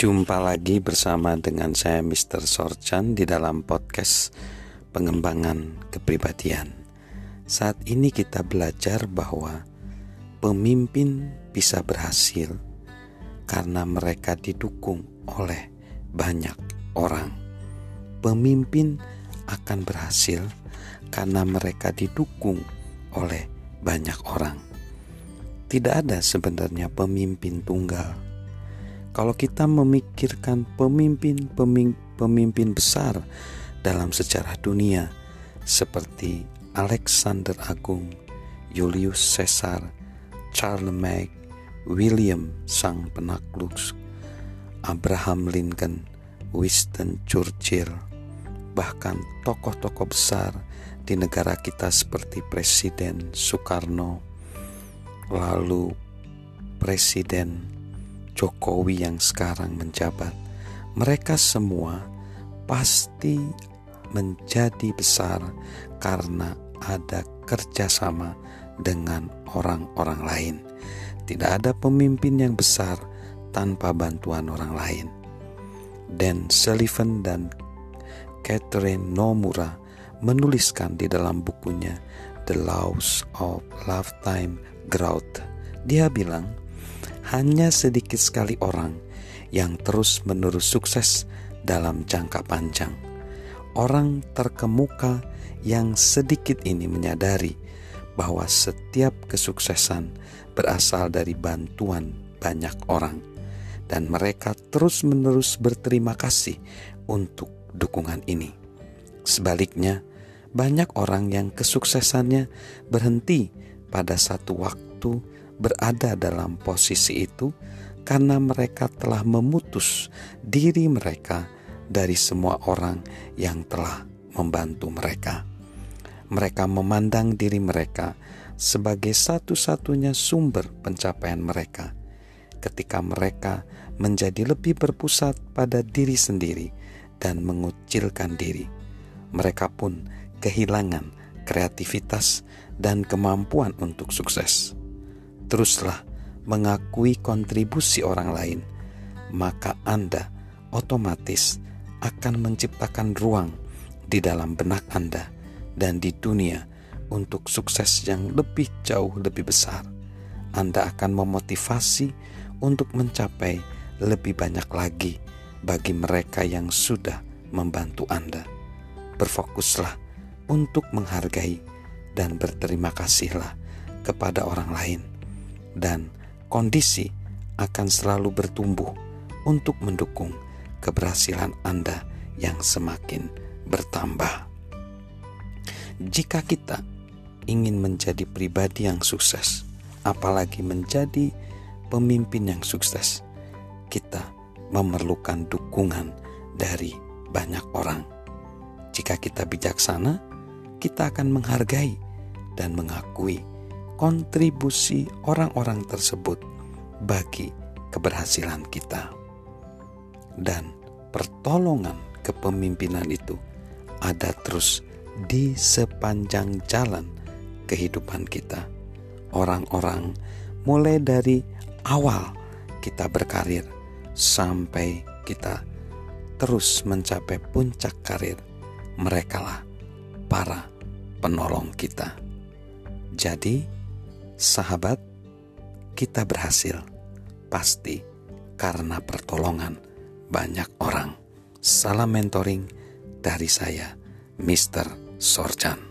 Jumpa lagi bersama dengan saya Mr. Sorchan di dalam podcast pengembangan kepribadian. Saat ini kita belajar bahwa pemimpin bisa berhasil karena mereka didukung oleh banyak orang. Pemimpin akan berhasil karena mereka didukung oleh banyak orang. Tidak ada sebenarnya pemimpin tunggal kalau kita memikirkan pemimpin-pemimpin besar dalam sejarah dunia seperti Alexander Agung, Julius Caesar, Charlemagne, William sang penakluk, Abraham Lincoln, Winston Churchill, bahkan tokoh-tokoh besar di negara kita seperti Presiden Soekarno, lalu Presiden Jokowi yang sekarang menjabat, mereka semua pasti menjadi besar karena ada kerjasama dengan orang-orang lain. Tidak ada pemimpin yang besar tanpa bantuan orang lain. Dan Sullivan dan Catherine Nomura menuliskan di dalam bukunya The Laws of Lifetime Growth. Dia bilang, hanya sedikit sekali orang yang terus-menerus sukses dalam jangka panjang. Orang terkemuka yang sedikit ini menyadari bahwa setiap kesuksesan berasal dari bantuan banyak orang, dan mereka terus-menerus berterima kasih untuk dukungan ini. Sebaliknya, banyak orang yang kesuksesannya berhenti pada satu waktu berada dalam posisi itu karena mereka telah memutus diri mereka dari semua orang yang telah membantu mereka. Mereka memandang diri mereka sebagai satu-satunya sumber pencapaian mereka. Ketika mereka menjadi lebih berpusat pada diri sendiri dan mengucilkan diri, mereka pun kehilangan kreativitas dan kemampuan untuk sukses teruslah mengakui kontribusi orang lain, maka Anda otomatis akan menciptakan ruang di dalam benak Anda dan di dunia untuk sukses yang lebih jauh lebih besar. Anda akan memotivasi untuk mencapai lebih banyak lagi bagi mereka yang sudah membantu Anda. Berfokuslah untuk menghargai dan berterima kasihlah kepada orang lain dan kondisi akan selalu bertumbuh untuk mendukung keberhasilan Anda yang semakin bertambah. Jika kita ingin menjadi pribadi yang sukses, apalagi menjadi pemimpin yang sukses, kita memerlukan dukungan dari banyak orang. Jika kita bijaksana, kita akan menghargai dan mengakui kontribusi orang-orang tersebut bagi keberhasilan kita. Dan pertolongan kepemimpinan itu ada terus di sepanjang jalan kehidupan kita. Orang-orang mulai dari awal kita berkarir sampai kita terus mencapai puncak karir. Merekalah para penolong kita. Jadi, Sahabat, kita berhasil pasti karena pertolongan banyak orang. Salam mentoring dari saya, Mr. Sorchan.